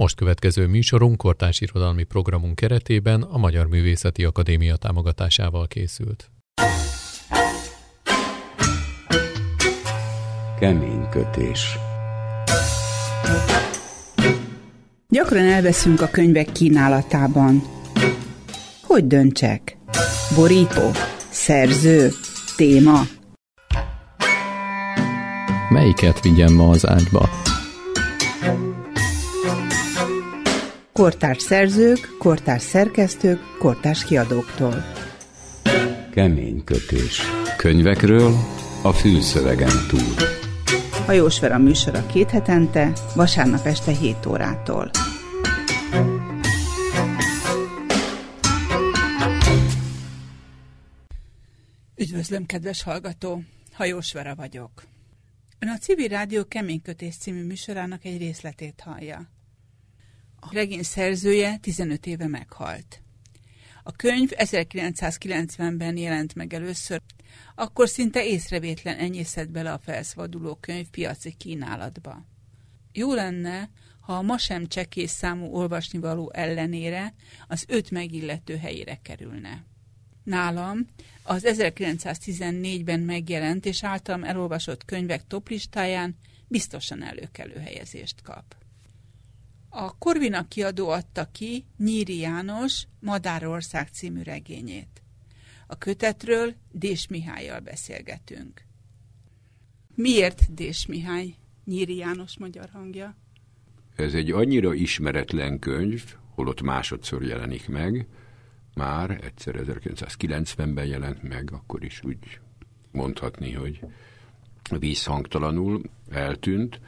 Most következő műsorunk kortárs irodalmi programunk keretében a Magyar Művészeti Akadémia támogatásával készült. Kemény kötés. Gyakran elveszünk a könyvek kínálatában. Hogy döntsek? Borító? Szerző? Téma? Melyiket vigyem ma az ágyba? Kortárs szerzők, kortárs szerkesztők, kortárs kiadóktól. Kemény kötés. Könyvekről a fűszövegen túl. Hajós Vera műsora két hetente, vasárnap este 7 órától. Üdvözlöm, kedves hallgató! Hajós Vera vagyok. Ön a Civil Rádió Keménykötés című műsorának egy részletét hallja. A regény szerzője 15 éve meghalt. A könyv 1990-ben jelent meg először, akkor szinte észrevétlen enyészett bele a felszabaduló könyv piaci kínálatba. Jó lenne, ha a ma sem csekész számú olvasnivaló ellenére az öt megillető helyére kerülne. Nálam az 1914-ben megjelent és általam elolvasott könyvek toplistáján biztosan előkelő helyezést kap. A Korvina kiadó adta ki Nyíri János Madárország című regényét. A kötetről Dés Mihályjal beszélgetünk. Miért Dés Mihály, Nyíri János magyar hangja? Ez egy annyira ismeretlen könyv, holott másodszor jelenik meg, már egyszer 1990-ben jelent meg, akkor is úgy mondhatni, hogy vízhangtalanul eltűnt,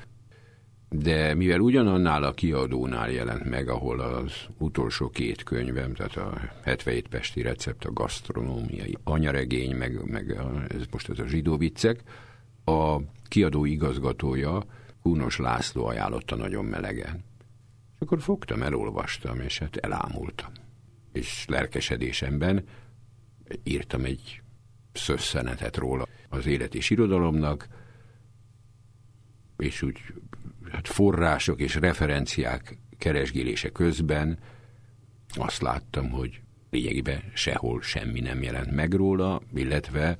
de mivel ugyanannál a kiadónál jelent meg, ahol az utolsó két könyvem, tehát a 77 Pesti recept, a gasztronómiai anyaregény, meg, meg a, ez most ez a zsidó viccek, a kiadó igazgatója, Húnos László ajánlotta nagyon melegen. És akkor fogtam, elolvastam, és hát elámultam. És lelkesedésemben írtam egy szösszenetet róla az élet és irodalomnak, és úgy hát források és referenciák keresgélése közben azt láttam, hogy lényegében sehol semmi nem jelent meg róla, illetve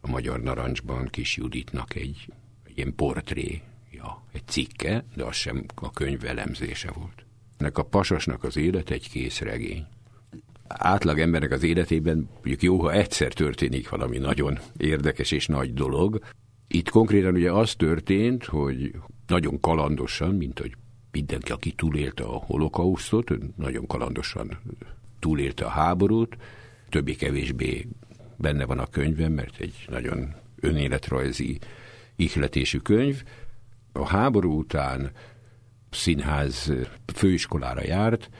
a Magyar Narancsban Kis Juditnak egy, egy ilyen portréja, egy cikke, de az sem a könyv elemzése volt. Ennek a pasasnak az élet egy kész regény. Átlag embernek az életében mondjuk jó, ha egyszer történik valami nagyon érdekes és nagy dolog. Itt konkrétan ugye az történt, hogy nagyon kalandosan, mint hogy mindenki, aki túlélte a holokausztot, nagyon kalandosan túlélte a háborút, többé-kevésbé benne van a könyvem, mert egy nagyon önéletrajzi ihletésű könyv. A háború után színház főiskolára járt,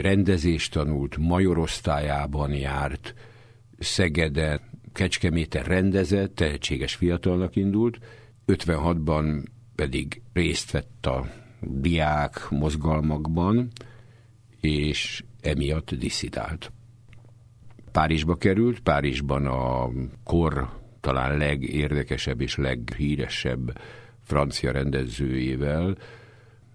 rendezést tanult, majorosztályában járt, Szegeden, Kecskeméten rendezett, tehetséges fiatalnak indult, 56-ban pedig részt vett a diák mozgalmakban, és emiatt diszidált. Párizsba került, Párizsban a kor talán legérdekesebb és leghíresebb francia rendezőjével,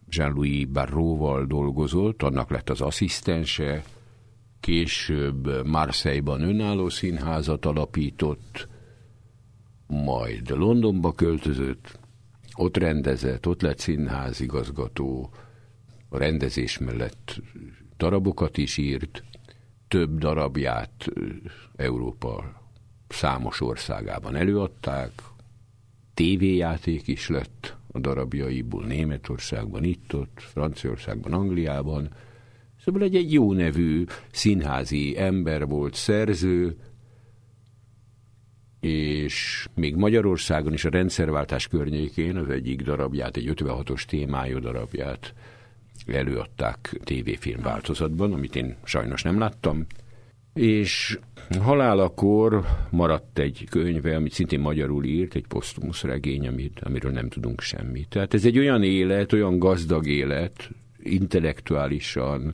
Jean-Louis Barróval dolgozott, annak lett az asszisztense, később Marseille-ban önálló színházat alapított, majd Londonba költözött, ott rendezett, ott lett színházigazgató, a rendezés mellett darabokat is írt, több darabját Európa számos országában előadták, tévéjáték is lett a darabjaiból Németországban, itt-ott, Franciaországban, Angliában. Szóval egy, egy jó nevű színházi ember volt, szerző, és még Magyarországon is a rendszerváltás környékén az egyik darabját, egy 56-os témájú darabját előadták tévéfilm változatban, amit én sajnos nem láttam, és halálakor maradt egy könyve, amit szintén magyarul írt, egy posztumusz regény, amit, amiről nem tudunk semmit. Tehát ez egy olyan élet, olyan gazdag élet, intellektuálisan,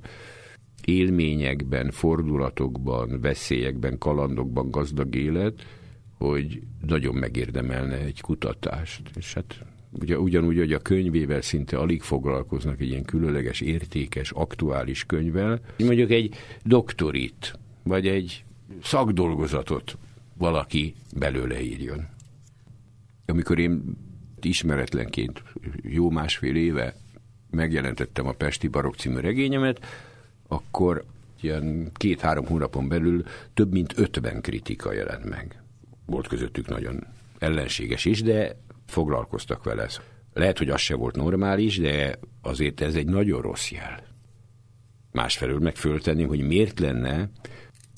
élményekben, fordulatokban, veszélyekben, kalandokban gazdag élet, hogy nagyon megérdemelne egy kutatást. És hát ugye, ugyanúgy, hogy a könyvével szinte alig foglalkoznak egy ilyen különleges, értékes, aktuális könyvvel, mondjuk egy doktorit, vagy egy szakdolgozatot valaki belőle írjon. Amikor én ismeretlenként jó másfél éve megjelentettem a Pesti Barok című regényemet, akkor ilyen két-három hónapon belül több mint ötven kritika jelent meg. Volt közöttük nagyon ellenséges is, de foglalkoztak vele. Lehet, hogy az se volt normális, de azért ez egy nagyon rossz jel. Másfelől meg hogy miért lenne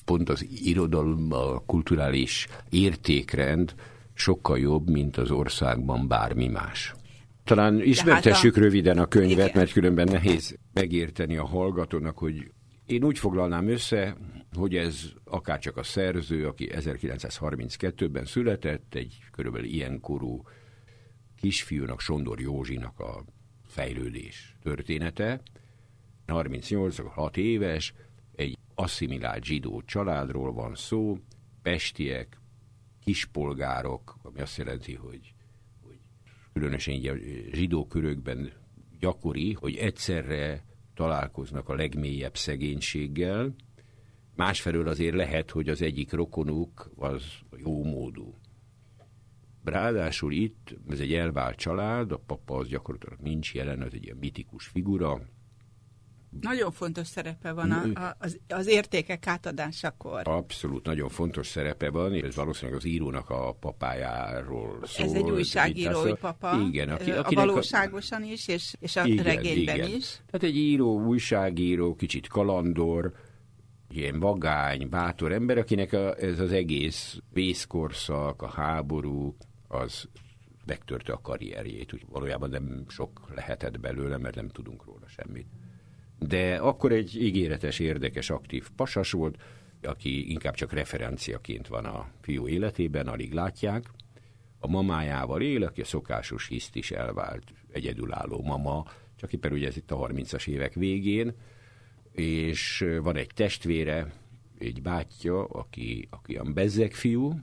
pont az irodalom, a kulturális értékrend sokkal jobb, mint az országban bármi más. Talán ismertessük hát a... röviden a könyvet, Igen. mert különben nehéz megérteni a hallgatónak, hogy én úgy foglalnám össze, hogy ez akárcsak a szerző, aki 1932-ben született, egy körülbelül ilyen korú kisfiúnak, Sondor Józsinak a fejlődés története. 38-6 éves, egy asszimilált zsidó családról van szó, pestiek, kispolgárok, ami azt jelenti, hogy különösen így a zsidó körökben gyakori, hogy egyszerre találkoznak a legmélyebb szegénységgel, másfelől azért lehet, hogy az egyik rokonuk az jó módú. Ráadásul itt, ez egy elvált család, a papa az gyakorlatilag nincs jelen, az egy ilyen mitikus figura, nagyon fontos szerepe van a, a, az, az értékek átadásakor. Abszolút, nagyon fontos szerepe van, és ez valószínűleg az írónak a papájáról szól. Ez egy újságírói papa, igen, aki, a valóságosan is, és, és a igen, regényben igen. is. Tehát egy író, újságíró, kicsit kalandor, ilyen vagány, bátor ember, akinek a, ez az egész vészkorszak, a háború, az megtörte a karrierjét, úgy valójában nem sok lehetett belőle, mert nem tudunk róla semmit de akkor egy ígéretes, érdekes, aktív pasas volt, aki inkább csak referenciaként van a fiú életében, alig látják. A mamájával él, aki a szokásos hiszt is elvált, egyedülálló mama, csak éppen ugye ez itt a 30-as évek végén, és van egy testvére, egy bátyja, aki, aki a bezzeg fiú,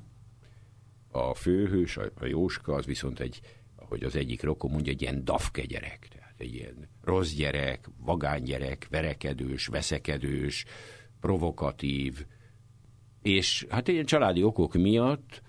a főhős, a Jóska, az viszont egy, ahogy az egyik rokon mondja, egy ilyen dafke gyerek egy ilyen rossz gyerek, vagány gyerek, verekedős, veszekedős, provokatív, és hát ilyen családi okok miatt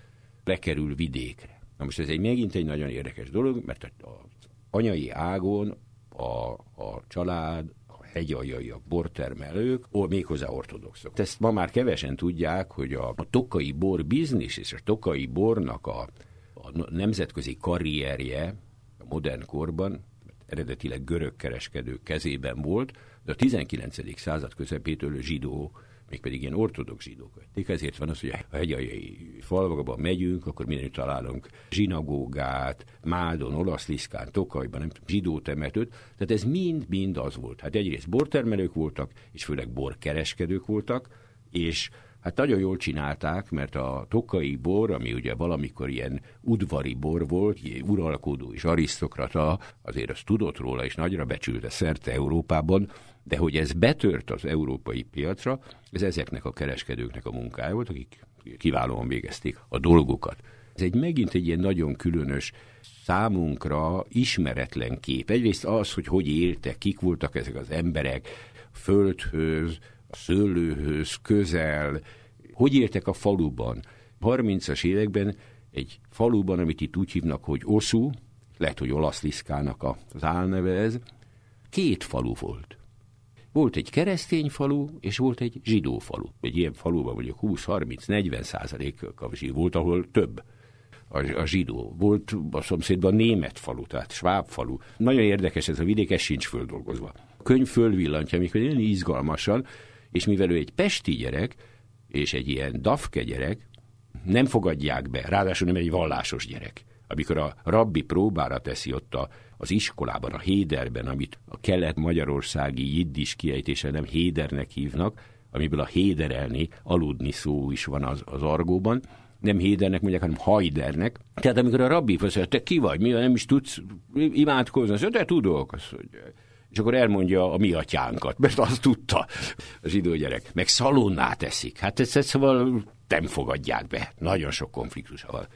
lekerül vidékre. Na most ez egy megint egy nagyon érdekes dolog, mert az anyai ágon a, a család, a hegyaljaiak, bortermelők, méghozzá ortodoxok. Ezt ma már kevesen tudják, hogy a, a tokai bor biznisz és a tokai bornak a, a nemzetközi karrierje a modern korban eredetileg görög kereskedők kezében volt, de a 19. század közepétől zsidó, mégpedig ilyen ortodox zsidók vették. Ezért van az, hogy a hegyai falvakban megyünk, akkor mindenütt találunk zsinagógát, Mádon, Olaszliszkán, Tokajban, nem zsidó temetőt. Tehát ez mind-mind az volt. Hát egyrészt bortermelők voltak, és főleg borkereskedők voltak, és Hát nagyon jól csinálták, mert a tokai bor, ami ugye valamikor ilyen udvari bor volt, ilyen uralkodó és arisztokrata, azért azt tudott róla, és nagyra becsülte szerte Európában, de hogy ez betört az európai piacra, ez ezeknek a kereskedőknek a munkája volt, akik kiválóan végezték a dolgokat. Ez egy megint egy ilyen nagyon különös számunkra ismeretlen kép. Egyrészt az, hogy hogy éltek, kik voltak ezek az emberek, földhöz, szőlőhöz közel, hogy éltek a faluban. 30-as években egy faluban, amit itt úgy hívnak, hogy Oszú, lehet, hogy olasz liszkának az álneve ez, két falu volt. Volt egy keresztény falu, és volt egy zsidó falu. Egy ilyen faluban mondjuk 20-30-40 százalék zsidó volt, ahol több a, a zsidó. Volt a szomszédban német falu, tehát sváb falu. Nagyon érdekes ez a vidék, ez sincs földolgozva. A könyv fölvillantja, amikor nagyon izgalmasan, és mivel ő egy pesti gyerek, és egy ilyen dafke gyerek, nem fogadják be, ráadásul nem egy vallásos gyerek. Amikor a rabbi próbára teszi ott a, az iskolában, a héderben, amit a kelet-magyarországi jiddis kiejtése nem hédernek hívnak, amiből a héderelni, aludni szó is van az, az argóban, nem hédernek mondják, hanem hajdernek. Tehát amikor a rabbi azt te ki vagy, mi nem is tudsz imádkozni, azt te tudok, azt mondja, és akkor elmondja a mi atyánkat, mert azt tudta a zsidó gyerek. Meg szalonná teszik. Hát ezt szóval nem fogadják be. Nagyon sok konfliktus van.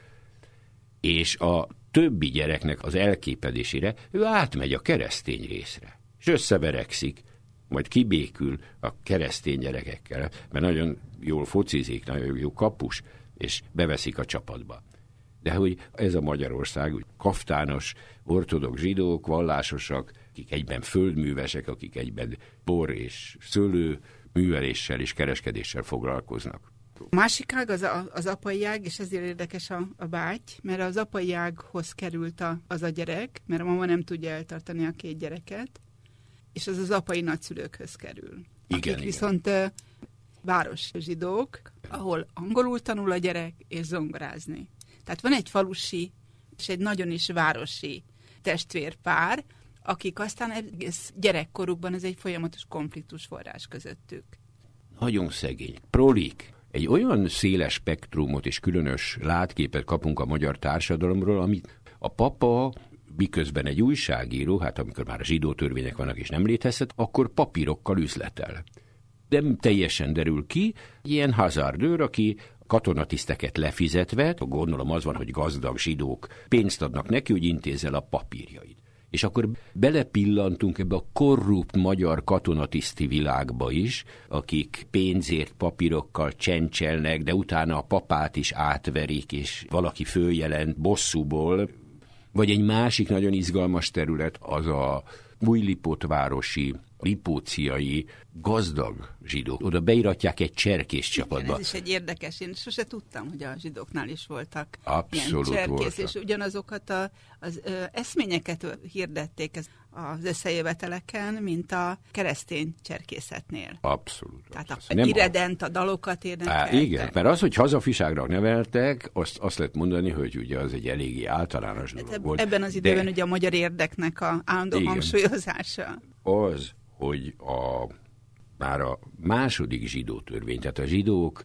És a többi gyereknek az elképedésére ő átmegy a keresztény részre, és összeverekszik, majd kibékül a keresztény gyerekekkel, mert nagyon jól focizik, nagyon jó kapus, és beveszik a csapatba. De hogy ez a Magyarország, úgy kaftános, ortodox zsidók, vallásosak, akik egyben földművesek, akik egyben bor és szőlő műveléssel és kereskedéssel foglalkoznak. Másik ág az, a, az apai ág, és ezért érdekes a, a báty, mert az apai ághoz került a, az a gyerek, mert a mama nem tudja eltartani a két gyereket, és az az apai nagyszülőkhöz kerül. Igen, akik igen. viszont uh, város zsidók, ahol angolul tanul a gyerek, és zongorázni. Tehát van egy falusi, és egy nagyon is városi testvérpár, akik aztán egész gyerekkorukban ez egy folyamatos konfliktus forrás közöttük. Nagyon szegény. Prolik. Egy olyan széles spektrumot és különös látképet kapunk a magyar társadalomról, amit a papa miközben egy újságíró, hát amikor már a zsidó törvények vannak és nem létezhet, akkor papírokkal üzletel. Nem teljesen derül ki, ilyen hazardőr, aki katonatiszteket lefizetve, gondolom az van, hogy gazdag zsidók pénzt adnak neki, hogy intézzel a papírjait. És akkor belepillantunk ebbe a korrupt magyar katonatiszti világba is, akik pénzért papírokkal csencselnek, de utána a papát is átverik, és valaki följelent bosszúból. Vagy egy másik nagyon izgalmas terület az a újlipotvárosi lipóciai gazdag zsidók. Oda beiratják egy cserkész csapatba. Igen, ez is egy érdekes. Én sose tudtam, hogy a zsidóknál is voltak Abszolút ilyen cserkész, voltak. és ugyanazokat a, az ö, eszményeket hirdették ez, az összejöveteleken, mint a keresztény cserkészetnél. Abszolút. Tehát a abszolút. iredent, a dalokat Á, énekeltek. igen, mert az, hogy hazafiságra neveltek, azt, azt lehet mondani, hogy ugye az egy eléggé általános dolog Hát eb- volt. ebben az de időben ugye a magyar érdeknek a állandó Igen. hangsúlyozása. az, hogy a, már a második zsidó törvény, tehát a zsidók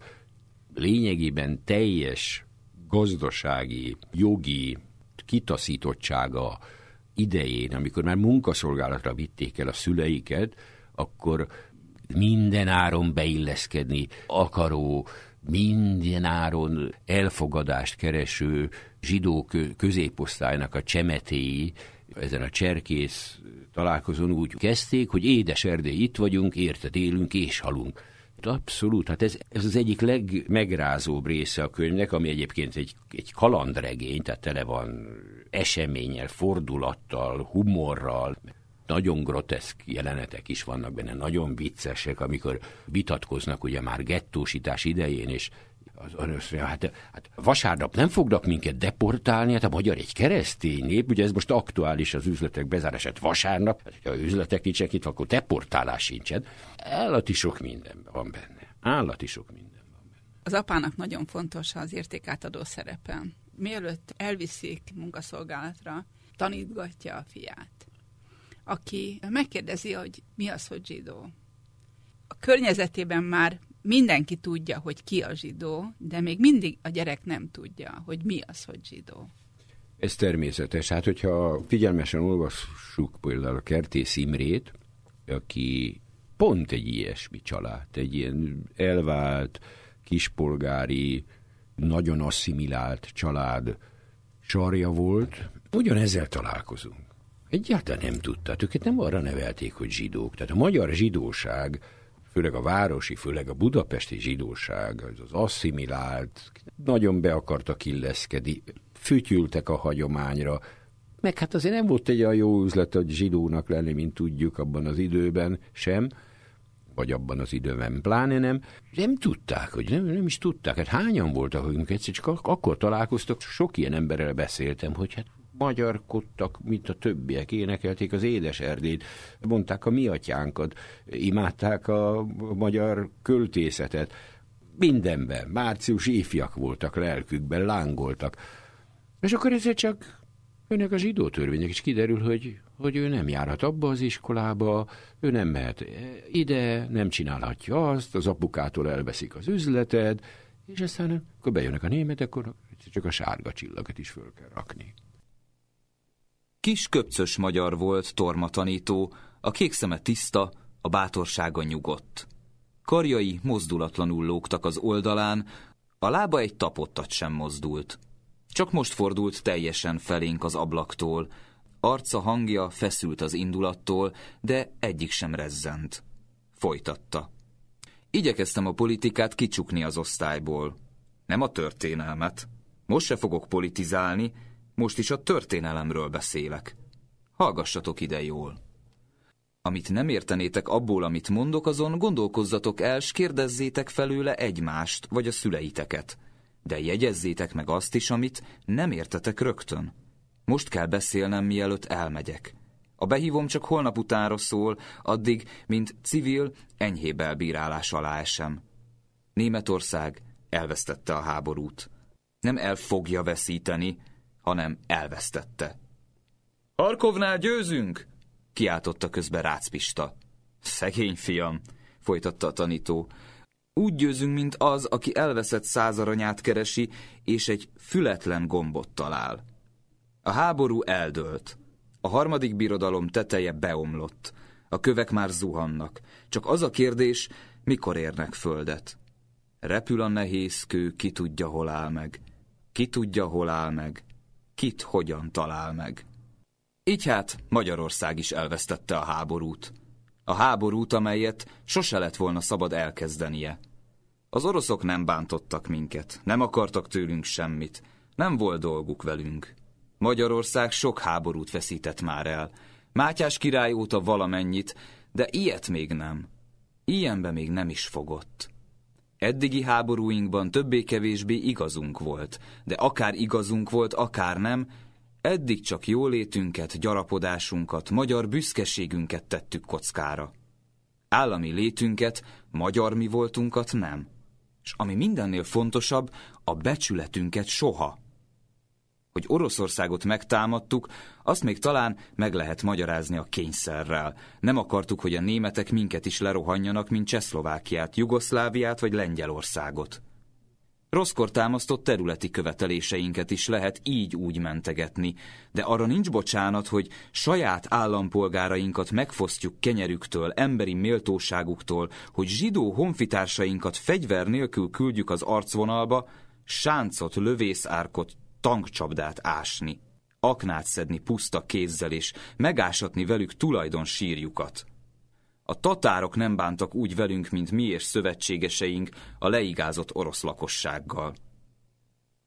lényegében teljes gazdasági, jogi kitaszítottsága idején, amikor már munkaszolgálatra vitték el a szüleiket, akkor minden áron beilleszkedni akaró, minden áron elfogadást kereső zsidó kö- középosztálynak a csemetéi ezen a cserkész találkozón úgy kezdték, hogy édes Erdély, itt vagyunk, érted, élünk és halunk. Abszolút, hát ez, ez az egyik legmegrázóbb része a könyvnek, ami egyébként egy, egy kalandregény, tehát tele van eseménnyel, fordulattal, humorral, nagyon groteszk jelenetek is vannak benne, nagyon viccesek, amikor vitatkoznak ugye már gettósítás idején, és az mondja, hát, hát vasárnap nem fognak minket deportálni, hát a magyar egy keresztény nép, ugye ez most aktuális az üzletek bezárását vasárnap, hát ha üzletek nincsenek itt, akkor deportálás sincsen. Állati sok minden van benne. Állati sok minden van benne. Az apának nagyon fontos az értékátadó szerepe. Mielőtt elviszik munkaszolgálatra, tanítgatja a fiát, aki megkérdezi, hogy mi az, hogy zsidó. A környezetében már mindenki tudja, hogy ki a zsidó, de még mindig a gyerek nem tudja, hogy mi az, hogy zsidó. Ez természetes. Hát, hogyha figyelmesen olvassuk például a Kertész Imrét, aki pont egy ilyesmi család, egy ilyen elvált, kispolgári, nagyon asszimilált család sarja volt, ugyanezzel találkozunk. Egyáltalán nem tudták, őket nem arra nevelték, hogy zsidók. Tehát a magyar zsidóság, főleg a városi, főleg a budapesti zsidóság, az, az asszimilált, nagyon be akartak illeszkedni, fütyültek a hagyományra, meg hát azért nem volt egy olyan jó üzlet, hogy zsidónak lenni, mint tudjuk abban az időben sem, vagy abban az időben pláne nem. Nem tudták, hogy nem, nem is tudták. Hát hányan voltak, hogy egyszer csak ak- akkor találkoztak, sok ilyen emberrel beszéltem, hogy hát magyarkodtak, mint a többiek, énekelték az édes Erdét, mondták a mi atyánkat, imádták a magyar költészetet. Mindenben, március ifjak voltak lelkükben, lángoltak. És akkor ezzel csak jönnek a zsidó törvények, és kiderül, hogy, hogy ő nem járhat abba az iskolába, ő nem mehet ide, nem csinálhatja azt, az apukától elveszik az üzleted, és aztán, akkor bejönnek a németek, akkor csak a sárga csillagot is föl kell rakni. Kis köpcös magyar volt Torma tanító, a kék szeme tiszta, a bátorsága nyugodt. Karjai mozdulatlanul lógtak az oldalán, a lába egy tapottat sem mozdult. Csak most fordult teljesen felénk az ablaktól. Arca hangja feszült az indulattól, de egyik sem rezzent. Folytatta. Igyekeztem a politikát kicsukni az osztályból. Nem a történelmet. Most se fogok politizálni, most is a történelemről beszélek. Hallgassatok ide jól. Amit nem értenétek abból, amit mondok, azon gondolkozzatok el, s kérdezzétek felőle egymást, vagy a szüleiteket. De jegyezzétek meg azt is, amit nem értetek rögtön. Most kell beszélnem, mielőtt elmegyek. A behívom csak holnap utánra szól, addig, mint civil, enyhébb elbírálás alá esem. Németország elvesztette a háborút. Nem el fogja veszíteni, hanem elvesztette. Harkovnál győzünk! kiáltotta közben Rácpista. Szegény fiam, folytatta a tanító. Úgy győzünk, mint az, aki elveszett százaranyát keresi, és egy fületlen gombot talál. A háború eldőlt. A harmadik birodalom teteje beomlott. A kövek már zuhannak. Csak az a kérdés, mikor érnek földet. Repül a nehéz kő, ki tudja, hol áll meg. Ki tudja, hol áll meg. Kit hogyan talál meg. Így hát Magyarország is elvesztette a háborút. A háborút, amelyet sose lett volna szabad elkezdenie. Az oroszok nem bántottak minket, nem akartak tőlünk semmit, nem volt dolguk velünk. Magyarország sok háborút veszített már el. Mátyás király óta valamennyit, de ilyet még nem. Ilyenbe még nem is fogott. Eddigi háborúinkban többé-kevésbé igazunk volt, de akár igazunk volt, akár nem, Eddig csak jólétünket, gyarapodásunkat, magyar büszkeségünket tettük kockára. Állami létünket, magyar mi voltunkat nem. És ami mindennél fontosabb, a becsületünket soha. Hogy Oroszországot megtámadtuk, azt még talán meg lehet magyarázni a kényszerrel. Nem akartuk, hogy a németek minket is lerohanjanak, mint Csehszlovákiát, Jugoszláviát vagy Lengyelországot. Rosszkor támasztott területi követeléseinket is lehet így-úgy mentegetni, de arra nincs bocsánat, hogy saját állampolgárainkat megfosztjuk kenyerüktől, emberi méltóságuktól, hogy zsidó honfitársainkat fegyver nélkül küldjük az arcvonalba, sáncot, lövészárkot, tankcsapdát ásni, aknát szedni puszta kézzel és megásatni velük tulajdon sírjukat. A tatárok nem bántak úgy velünk, mint mi és szövetségeseink a leigázott orosz lakossággal.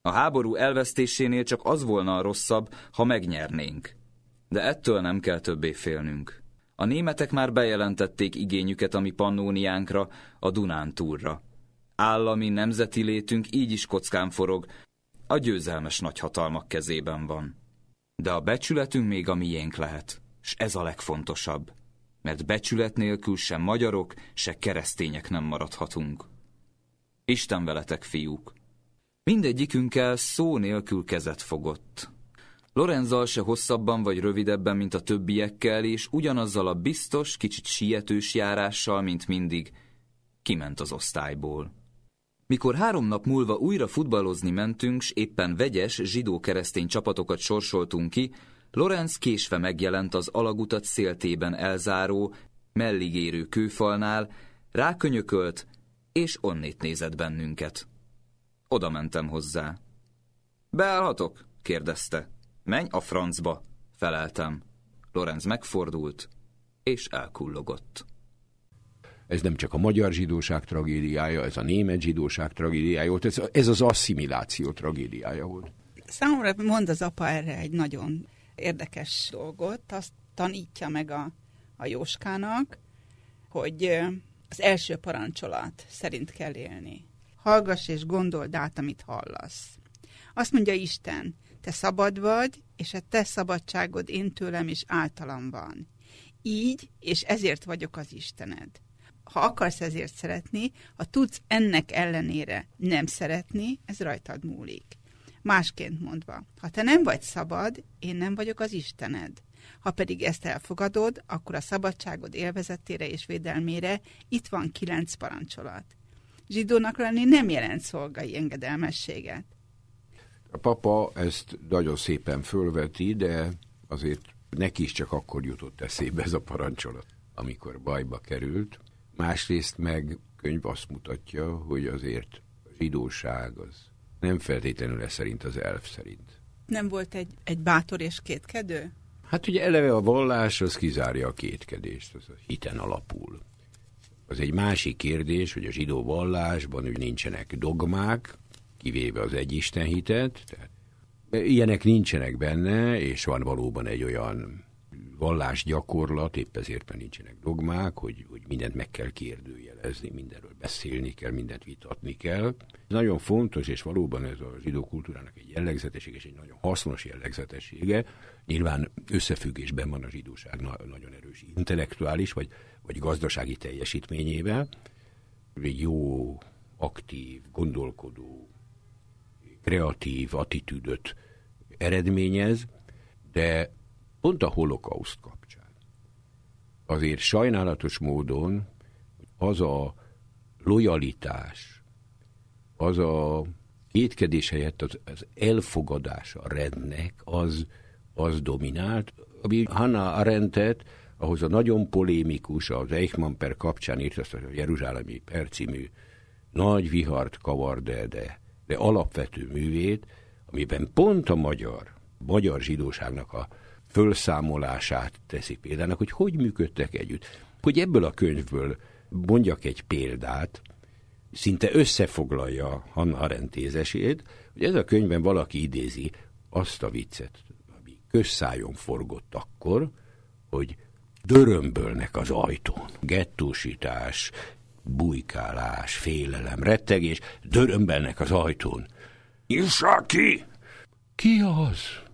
A háború elvesztésénél csak az volna a rosszabb, ha megnyernénk. De ettől nem kell többé félnünk. A németek már bejelentették igényüket a mi pannóniánkra, a Dunántúrra. Állami nemzeti létünk így is kockán forog, a győzelmes nagyhatalmak kezében van. De a becsületünk még a miénk lehet, s ez a legfontosabb mert becsület nélkül sem magyarok, se keresztények nem maradhatunk. Isten veletek, fiúk! Mindegyikünkkel szó nélkül kezet fogott. Lorenzal se hosszabban vagy rövidebben, mint a többiekkel, és ugyanazzal a biztos, kicsit sietős járással, mint mindig, kiment az osztályból. Mikor három nap múlva újra futballozni mentünk, s éppen vegyes, zsidó-keresztény csapatokat sorsoltunk ki, Lorenz késve megjelent az alagutat széltében elzáró, melligérő kőfalnál, rákönyökölt, és onnét nézett bennünket. Oda mentem hozzá. Beállhatok? kérdezte. Menj a francba, feleltem. Lorenz megfordult, és elkullogott. Ez nem csak a magyar zsidóság tragédiája, ez a német zsidóság tragédiája volt, ez, ez az asszimiláció tragédiája volt. Számomra mond az apa erre egy nagyon érdekes dolgot, azt tanítja meg a, a Jóskának, hogy az első parancsolat szerint kell élni. Hallgass és gondold át, amit hallasz. Azt mondja Isten, te szabad vagy, és a te szabadságod én tőlem és általam van. Így, és ezért vagyok az Istened. Ha akarsz ezért szeretni, ha tudsz ennek ellenére nem szeretni, ez rajtad múlik. Másként mondva, ha te nem vagy szabad, én nem vagyok az Istened. Ha pedig ezt elfogadod, akkor a szabadságod élvezetére és védelmére itt van kilenc parancsolat. Zsidónak lenni nem jelent szolgai engedelmességet. A papa ezt nagyon szépen fölveti, de azért neki is csak akkor jutott eszébe ez a parancsolat, amikor bajba került. Másrészt meg könyv azt mutatja, hogy azért a zsidóság az Nem feltétlenül ez szerint az elf szerint. Nem volt egy, egy bátor és kétkedő? Hát ugye eleve a vallás az kizárja a kétkedést, az a hiten alapul. Az egy másik kérdés, hogy a zsidó vallásban úgy nincsenek dogmák, kivéve az egyisten hitet, tehát ilyenek nincsenek benne, és van valóban egy olyan vallásgyakorlat, épp ezért nincsenek dogmák, hogy, hogy mindent meg kell kérdőjelezni, mindenről beszélni kell, mindent vitatni kell. Ez nagyon fontos, és valóban ez a zsidó kultúrának egy jellegzetesség, és egy nagyon hasznos jellegzetessége. Nyilván összefüggésben van a zsidóság nagyon erős intellektuális, vagy, vagy gazdasági teljesítményével. Egy jó, aktív, gondolkodó, kreatív attitűdöt eredményez, de pont a holokauszt kapcsán. Azért sajnálatos módon az a lojalitás, az a kétkedés helyett az, az elfogadás a rendnek, az, az dominált, ami Hannah Arendtet, ahhoz a nagyon polémikus, az Eichmann per kapcsán írt azt a Jeruzsálemi percímű nagy vihart kavar, de, de, de alapvető művét, amiben pont a magyar, magyar zsidóságnak a fölszámolását teszi példának, hogy hogy működtek együtt. Hogy ebből a könyvből mondjak egy példát, szinte összefoglalja Hanna Arendt hogy ez a könyvben valaki idézi azt a viccet, ami közszájon forgott akkor, hogy dörömbölnek az ajtón. Gettósítás, bujkálás, félelem, rettegés, dörömbelnek az ajtón. Nyissa! Ki az?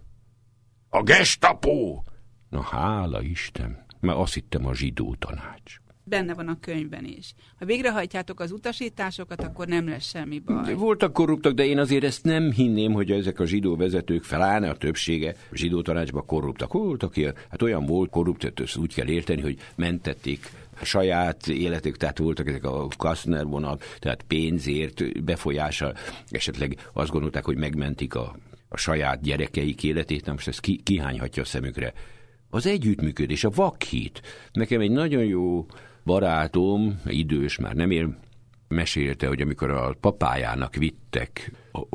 A gestapo! Na hála Isten, mert azt hittem a zsidó tanács. Benne van a könyvben is. Ha végrehajtjátok az utasításokat, akkor nem lesz semmi baj. Voltak korruptak, de én azért ezt nem hinném, hogy ezek a zsidó vezetők felállna a többsége a zsidó tanácsban korruptak. Voltak ilyen, hát olyan volt korrupt, ezt úgy kell érteni, hogy mentették a saját életük, tehát voltak ezek a Kastner vonal, tehát pénzért, befolyással, esetleg azt gondolták, hogy megmentik a a saját gyerekeik életét, nem most ezt ki, kihányhatja a szemükre. Az együttműködés, a vakhit. Nekem egy nagyon jó barátom, idős, már nem él, mesélte, hogy amikor a papájának vittek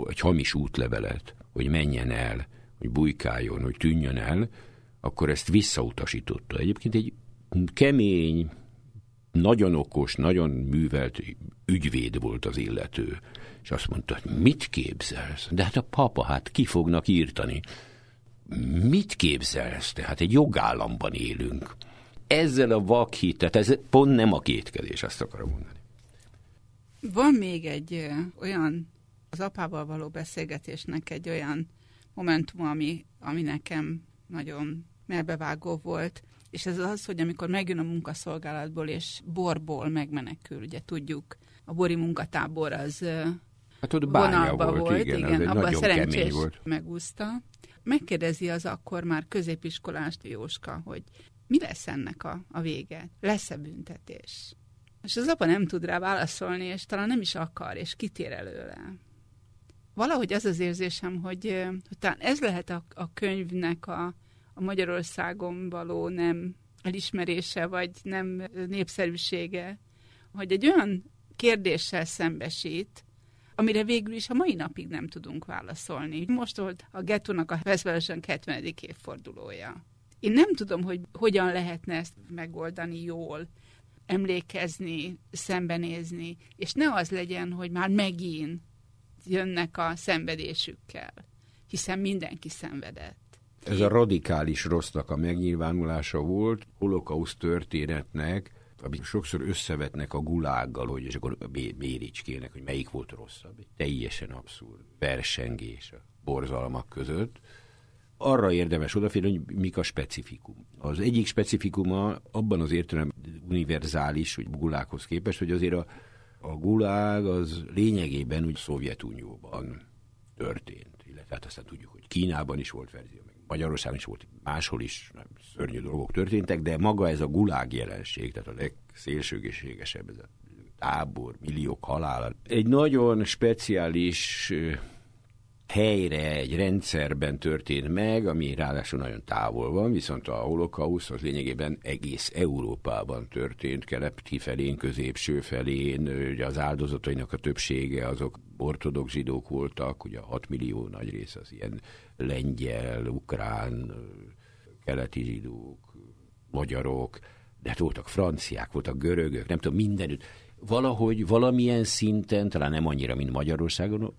egy hamis útlevelet, hogy menjen el, hogy bujkáljon, hogy tűnjön el, akkor ezt visszautasította. Egyébként egy kemény, nagyon okos, nagyon művelt ügyvéd volt az illető. És azt mondta, hogy mit képzelsz? De hát a papa, hát ki fognak írtani? Mit képzelsz? Tehát egy jogállamban élünk. Ezzel a vakhitet, ez pont nem a kétkedés, azt akarom mondani. Van még egy olyan, az apával való beszélgetésnek egy olyan momentum, ami, ami nekem nagyon melbevágó volt, és ez az, hogy amikor megjön a munkaszolgálatból, és borból megmenekül, ugye tudjuk, a bori munkatábor az hát ott vonalba volt, volt, igen, igen abban szerencsés volt. megúszta. Megkérdezi az akkor már középiskolás Jóska, hogy mi lesz ennek a, a vége? Lesz-e büntetés? És az apa nem tud rá válaszolni, és talán nem is akar, és kitér előle. Valahogy az az érzésem, hogy, hogy talán ez lehet a, a könyvnek a, a Magyarországon való nem elismerése, vagy nem népszerűsége, hogy egy olyan kérdéssel szembesít, amire végül is a mai napig nem tudunk válaszolni. Most volt a gettónak a Veszvelesen 70. évfordulója. Én nem tudom, hogy hogyan lehetne ezt megoldani jól, emlékezni, szembenézni, és ne az legyen, hogy már megint jönnek a szenvedésükkel, hiszen mindenki szenvedett. Ez a radikális rossznak a megnyilvánulása volt, holokauszt történetnek, amit sokszor összevetnek a gulággal, hogy és akkor méricskének, hogy melyik volt rosszabb. Egy teljesen abszurd versengés a borzalmak között. Arra érdemes odafigyelni, hogy mik a specifikum. Az egyik specifikuma abban az értelem univerzális, hogy gulághoz képest, hogy azért a, a gulág az lényegében úgy Szovjetunióban történt. Illetve hát aztán tudjuk, hogy Kínában is volt verzió, Magyarországon is volt, máshol is szörnyű dolgok történtek, de maga ez a gulág jelenség, tehát a legszélsőségesebb ez a tábor, milliók halála. Egy nagyon speciális helyre, egy rendszerben történt meg, ami ráadásul nagyon távol van, viszont a holokausz az lényegében egész Európában történt, keleti felén, középső felén, ugye az áldozatainak a többsége azok ortodox zsidók voltak, ugye a 6 millió nagy rész az ilyen lengyel, ukrán, keleti zsidók, magyarok, de hát voltak franciák, voltak görögök, nem tudom, mindenütt. Valahogy, valamilyen szinten, talán nem annyira, mint Magyarországon,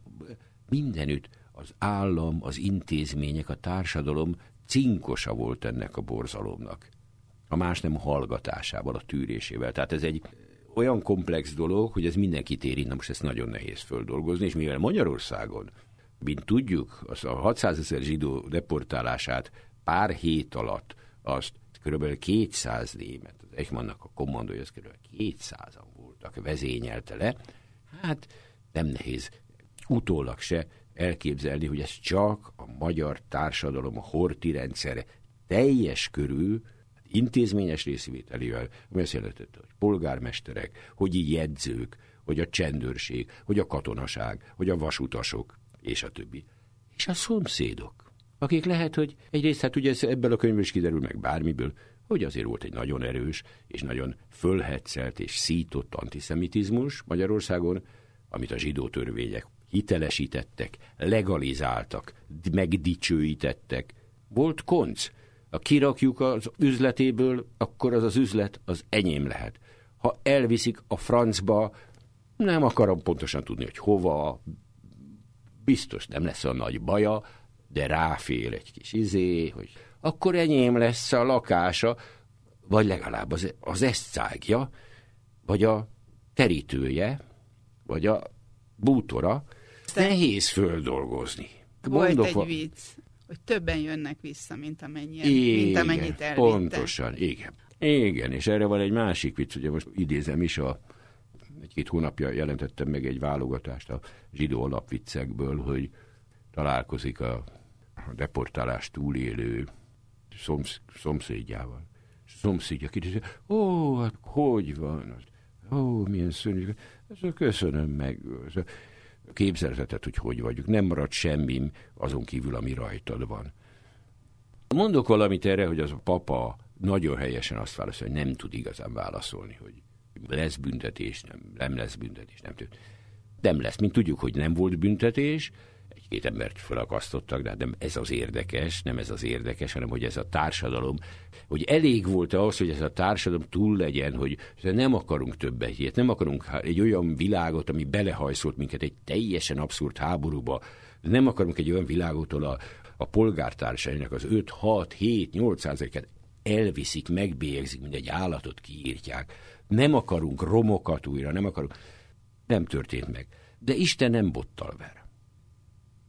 mindenütt az állam, az intézmények, a társadalom cinkosa volt ennek a borzalomnak. A más nem hallgatásával, a tűrésével. Tehát ez egy olyan komplex dolog, hogy ez mindenkit érint, na most ezt nagyon nehéz földolgozni, és mivel Magyarországon, mint tudjuk, az a 600 ezer zsidó deportálását pár hét alatt azt kb. 200 német, az Eichmannnak a kommandója, az kb. 200-an voltak, vezényelte le, hát nem nehéz utólag se elképzelni, hogy ez csak a magyar társadalom, a horti rendszer teljes körül intézményes részvételével, ami azt jelentette, hogy polgármesterek, hogy így jegyzők, hogy a csendőrség, hogy a katonaság, hogy a vasutasok, és a többi. És a szomszédok, akik lehet, hogy egyrészt, hát ugye ebből a könyvből is kiderül meg bármiből, hogy azért volt egy nagyon erős és nagyon fölhetszelt és szított antiszemitizmus Magyarországon, amit a zsidó törvények hitelesítettek, legalizáltak, megdicsőítettek. Volt konc. Ha kirakjuk az üzletéből, akkor az az üzlet az enyém lehet. Ha elviszik a francba, nem akarom pontosan tudni, hogy hova, biztos nem lesz a nagy baja, de ráfél egy kis izé, hogy akkor enyém lesz a lakása, vagy legalább az, az eszcágja, vagy a terítője, vagy a bútora, nehéz földolgozni. Volt Mondok, egy vicc, hogy többen jönnek vissza, mint, amennyien, igen, mint amennyit elvitte. Pontosan, igen. Igen, és erre van egy másik vicc, ugye most idézem is, a, egy-két hónapja jelentettem meg egy válogatást a zsidó alapviccekből, hogy találkozik a, a deportálás túlélő szomsz, szomszédjával. Szomszédja kérdezi, ó, hát hogy van? Ó, milyen szörnyű. Köszönöm meg képzelheted, hogy hogy vagyunk. Nem marad semmim azon kívül, ami rajtad van. Mondok valamit erre, hogy az a papa nagyon helyesen azt válaszol, hogy nem tud igazán válaszolni, hogy lesz büntetés, nem, nem lesz büntetés, nem tud. Nem lesz, mint tudjuk, hogy nem volt büntetés, egy-két embert felakasztottak, de hát nem ez az érdekes, nem ez az érdekes, hanem hogy ez a társadalom, hogy elég volt ahhoz, hogy ez a társadalom túl legyen, hogy nem akarunk többet ilyet, nem akarunk egy olyan világot, ami belehajszolt minket egy teljesen abszurd háborúba, nem akarunk egy olyan világot, ahol a, a polgártársainak az 5, 6, 7, 8 százaléket elviszik, megbélyegzik, mint egy állatot kiírtják. Nem akarunk romokat újra, nem akarunk. Nem történt meg. De Isten nem bottal ver.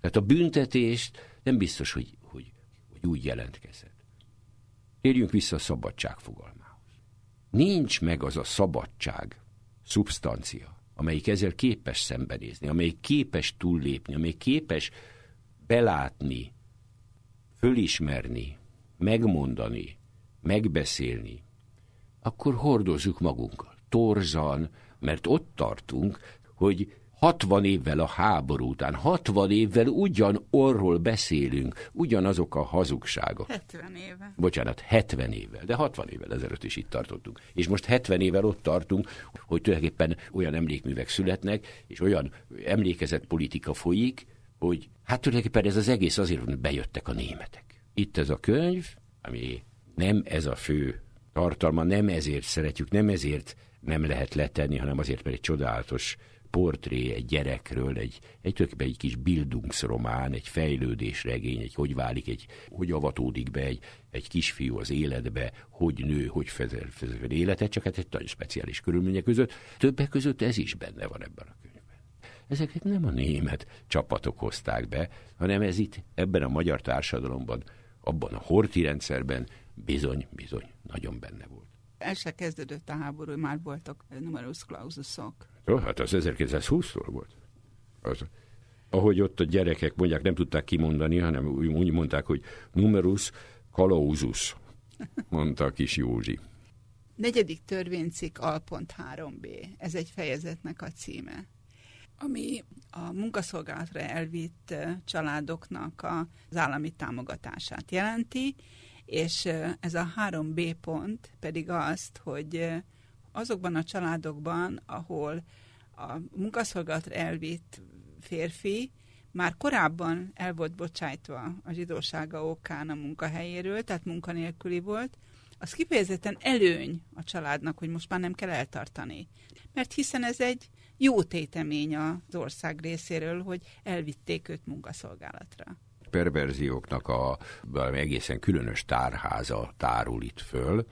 Tehát a büntetést nem biztos, hogy, hogy, hogy úgy jelentkezett. Térjünk vissza a szabadság fogalmához. Nincs meg az a szabadság, szubstancia, amelyik ezzel képes szembenézni, amelyik képes túllépni, amelyik képes belátni, fölismerni, megmondani, megbeszélni, akkor hordozzuk magunkkal. Torzan, mert ott tartunk, hogy 60 évvel a háború után, 60 évvel ugyan orról beszélünk, ugyanazok a hazugságok. 70 éve. Bocsánat, 70 évvel, de 60 évvel ezelőtt is itt tartottunk. És most 70 évvel ott tartunk, hogy tulajdonképpen olyan emlékművek születnek, és olyan emlékezett politika folyik, hogy hát tulajdonképpen ez az egész azért, hogy bejöttek a németek. Itt ez a könyv, ami nem ez a fő tartalma, nem ezért szeretjük, nem ezért nem lehet letenni, hanem azért, mert egy csodálatos portré egy gyerekről, egy, egy egy kis bildungsromán, egy fejlődésregény, egy hogy válik, egy, hogy avatódik be egy, egy kisfiú az életbe, hogy nő, hogy fezel, fezel életet, csak hát egy nagyon speciális körülmények között. Többek között ez is benne van ebben a könyvben. Ezeket nem a német csapatok hozták be, hanem ez itt ebben a magyar társadalomban, abban a horti rendszerben bizony, bizony, nagyon benne volt. El se kezdődött a háború, már voltak numerus claususok. Jó, hát az 1920-ról volt. Az, ahogy ott a gyerekek mondják, nem tudták kimondani, hanem úgy mondták, hogy numerus clausus, mondta a kis Józsi. Negyedik törvénycikk alpont 3b. Ez egy fejezetnek a címe ami a munkaszolgálatra elvitt családoknak az állami támogatását jelenti, és ez a 3B pont pedig azt, hogy azokban a családokban, ahol a munkaszolgálatra elvitt férfi már korábban el volt bocsájtva a zsidósága okán a munkahelyéről, tehát munkanélküli volt, az kifejezetten előny a családnak, hogy most már nem kell eltartani. Mert hiszen ez egy jó tétemény az ország részéről, hogy elvitték őt munkaszolgálatra. Perverzióknak a valami egészen különös tárháza tárul itt föl.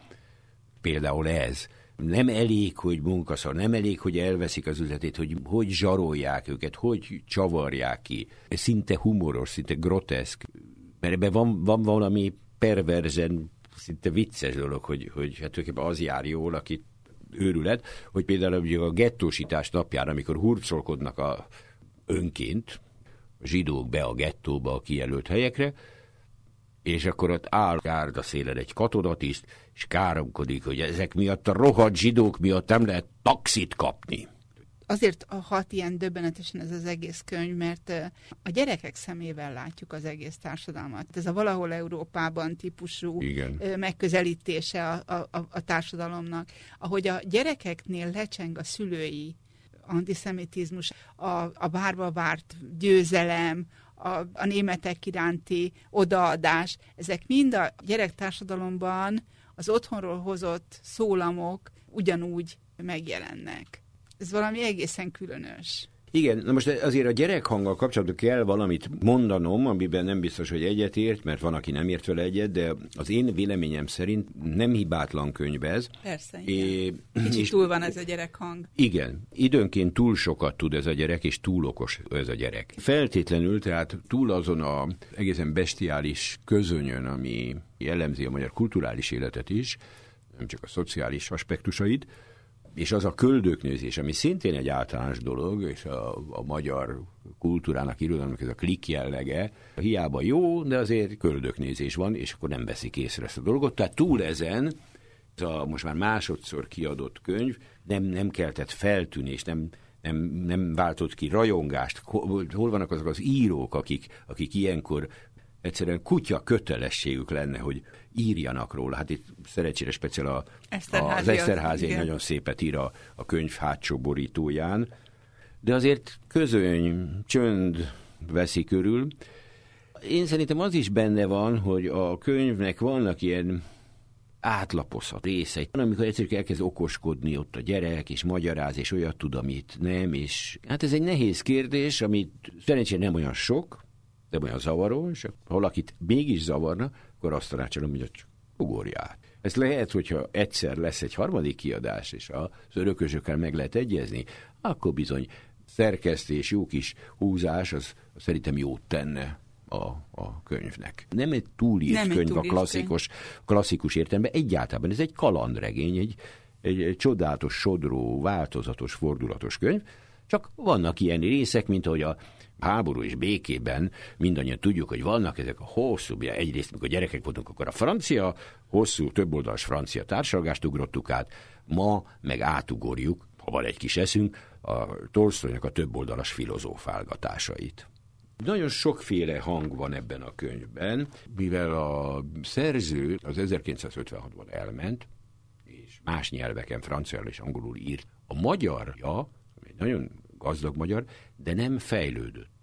Például ez, nem elég, hogy munkaszor, nem elég, hogy elveszik az üzletét, hogy hogy zsarolják őket, hogy csavarják ki. Ez szinte humoros, szinte groteszk, mert ebben van, van valami perverzen, szinte vicces dolog, hogy, hogy hát tulajdonképpen az jár jól, akit őrület, hogy például a gettósítás napján, amikor hurcolkodnak a önként, a zsidók be a gettóba a kijelölt helyekre, és akkor ott áll gárda szélen egy katonatiszt, és káromkodik, hogy ezek miatt a rohadt zsidók miatt nem lehet taxit kapni. Azért hat ilyen döbbenetesen ez az egész könyv, mert a gyerekek szemével látjuk az egész társadalmat. Ez a valahol Európában típusú Igen. megközelítése a, a, a társadalomnak. Ahogy a gyerekeknél lecseng a szülői antiszemitizmus, a, a bárba várt győzelem, a, a németek iránti odaadás, ezek mind a gyerektársadalomban az otthonról hozott szólamok ugyanúgy megjelennek. Ez valami egészen különös. Igen, na most azért a gyerekhanggal kapcsolatban kell valamit mondanom, amiben nem biztos, hogy egyetért, mert van, aki nem ért vele egyet, de az én véleményem szerint nem hibátlan könyv ez. Persze, igen. É, Kicsit és, túl van ez a gyerekhang. Igen, időnként túl sokat tud ez a gyerek, és túl okos ez a gyerek. Feltétlenül, tehát túl azon a egészen bestiális közönyön, ami jellemzi a magyar kulturális életet is, nem csak a szociális aspektusait, és az a köldöknőzés, ami szintén egy általános dolog, és a, a magyar kultúrának, irodalomnak ez a klik jellege, hiába jó, de azért köldöknézés van, és akkor nem veszik észre ezt a dolgot. Tehát túl ezen, ez a most már másodszor kiadott könyv nem, nem keltett feltűnést, nem, nem, nem váltott ki rajongást. Hol vannak azok az írók, akik, akik ilyenkor egyszerűen kutya kötelességük lenne, hogy írjanak róla. Hát itt szerencsére speciál a, Eszterházi az Eszterházi egy nagyon szépet ír a, a könyv hátsó borítóján, de azért közöny, csönd veszi körül. Én szerintem az is benne van, hogy a könyvnek vannak ilyen átlapozhat részei. Amikor egyszerűen elkezd okoskodni ott a gyerek, és magyaráz, és olyat tud, amit nem, és hát ez egy nehéz kérdés, amit szerencsére nem olyan sok, de olyan zavaró, és ha valakit mégis zavarna, akkor azt tanácsolom, hogy csak ugorj át. Ez lehet, hogyha egyszer lesz egy harmadik kiadás, és az örökösökkel meg lehet egyezni, akkor bizony szerkesztés, jó kis húzás, az szerintem jót tenne a, a könyvnek. Nem egy túlírt Nem könyv a klasszikus, klasszikus értelemben, egyáltalán ez egy kalandregény, egy, egy, egy csodálatos, sodró, változatos, fordulatos könyv, csak vannak ilyen részek, mint ahogy a háború és békében mindannyian tudjuk, hogy vannak ezek a hosszú, egyrészt, mikor gyerekek voltunk, akkor a francia, hosszú, többoldalas francia társalgást ugrottuk át, ma meg átugorjuk, ha van egy kis eszünk, a Tolstoynak a többoldalas filozófálgatásait. Nagyon sokféle hang van ebben a könyvben, mivel a szerző az 1956-ban elment, és más nyelveken, franciául és angolul írt. A magyarja, ami nagyon gazdag magyar, de nem fejlődött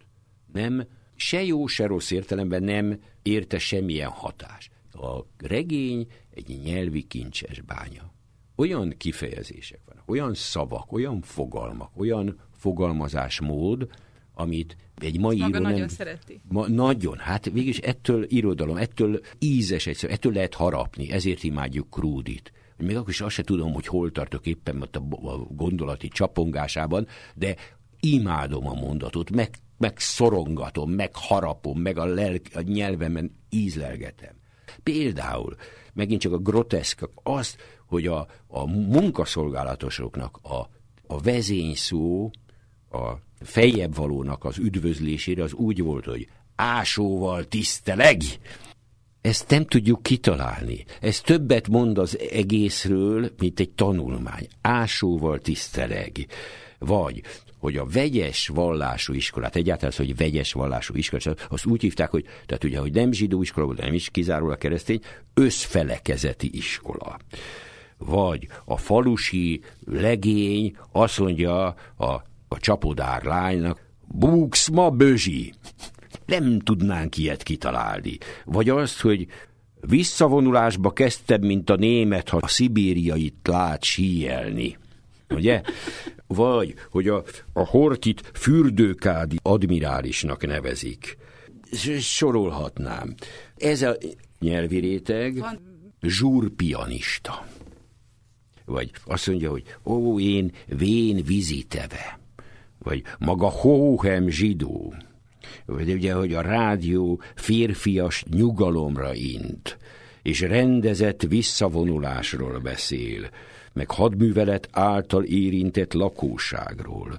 nem, se jó, se rossz értelemben nem érte semmilyen hatás. A regény egy nyelvi kincses bánya. Olyan kifejezések vannak, olyan szavak, olyan fogalmak, olyan fogalmazásmód, amit egy mai író nagyon nem... szereti. Ma, nagyon, hát végülis ettől irodalom, ettől ízes egyszer, ettől lehet harapni, ezért imádjuk Krúdit. Még akkor is azt se tudom, hogy hol tartok éppen ott a gondolati csapongásában, de imádom a mondatot, meg meg szorongatom, meg harapom, meg a, lelk, a nyelvemen ízlelgetem. Például, megint csak a groteszk, az, hogy a, a munkaszolgálatosoknak a, a vezényszó, a fejebb valónak az üdvözlésére az úgy volt, hogy ásóval tiszteleg. Ezt nem tudjuk kitalálni. Ez többet mond az egészről, mint egy tanulmány. Ásóval tiszteleg. Vagy hogy a vegyes vallású iskolát, egyáltalán az, hogy vegyes vallású iskolát, azt úgy hívták, hogy, tehát ugye, hogy nem zsidó iskola, de nem is kizárólag keresztény, összfelekezeti iskola. Vagy a falusi legény azt mondja a a csapodár lánynak, Búksz ma bözsi! Nem tudnánk ilyet kitalálni. Vagy azt, hogy visszavonulásba kezdtem, mint a német, ha a szibériait lát síelni. Ugye? Vagy, hogy a, a Hortit fürdőkádi admirálisnak nevezik. Sorolhatnám. Ez a nyelvi réteg zsúrpianista. Vagy azt mondja, hogy ó, én vén viziteve. Vagy maga hóhem zsidó. Vagy ugye, hogy a rádió férfias nyugalomra int, és rendezett visszavonulásról beszél, meg hadművelet által érintett lakóságról,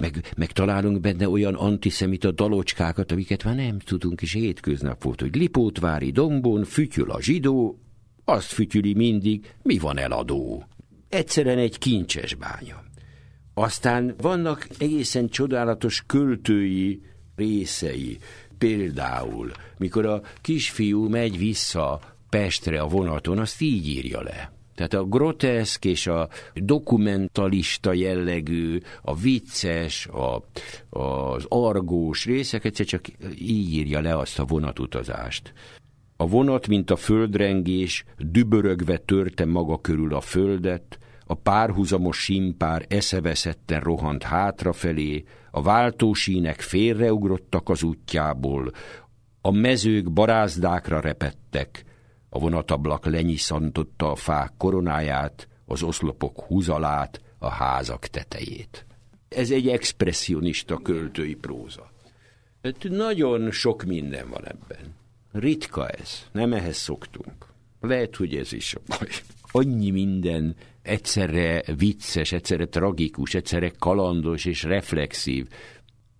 meg, meg találunk benne olyan antiszemita dalocskákat, amiket már nem tudunk, és hétköznap volt, hogy Lipótvári dombon fütyül a zsidó, azt fütyüli mindig, mi van eladó. Egyszerűen egy kincses bánya. Aztán vannak egészen csodálatos költői részei. Például, mikor a kisfiú megy vissza Pestre a vonaton, azt így írja le. Tehát a groteszk és a dokumentalista jellegű, a vicces, a, az argós részek egyszer csak így írja le azt a vonatutazást. A vonat, mint a földrengés, dübörögve törte maga körül a földet, a párhuzamos simpár eszeveszetten rohant hátrafelé, a váltósínek félreugrottak az útjából, a mezők barázdákra repettek, a vonatablak lenyiszantotta a fák koronáját, az oszlopok húzalát, a házak tetejét. Ez egy expressionista költői próza. Hát nagyon sok minden van ebben. Ritka ez, nem ehhez szoktunk. Lehet, hogy ez is a baj. Annyi minden egyszerre vicces, egyszerre tragikus, egyszerre kalandos és reflexív.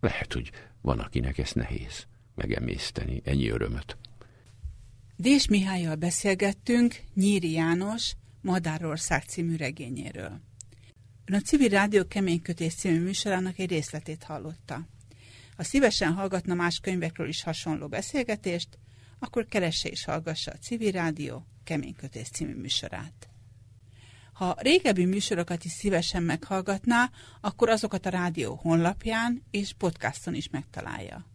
Lehet, hogy van, akinek ez nehéz megemészteni, ennyi örömöt. Dés Mihályjal beszélgettünk Nyíri János Madárország című regényéről. Ön a Civil Rádió Keménykötés című műsorának egy részletét hallotta. Ha szívesen hallgatna más könyvekről is hasonló beszélgetést, akkor keresse és hallgassa a Civil Rádió Keménykötés című műsorát. Ha régebbi műsorokat is szívesen meghallgatná, akkor azokat a rádió honlapján és podcaston is megtalálja.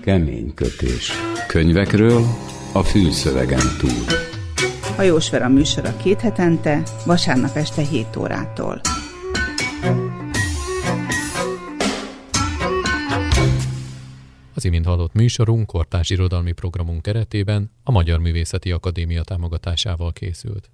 Kemény kötés. Könyvekről a fűszövegen túl. Hajós Vera műsora két hetente, vasárnap este 7 órától. Az imént hallott műsorunk kortárs irodalmi programunk keretében a Magyar Művészeti Akadémia támogatásával készült.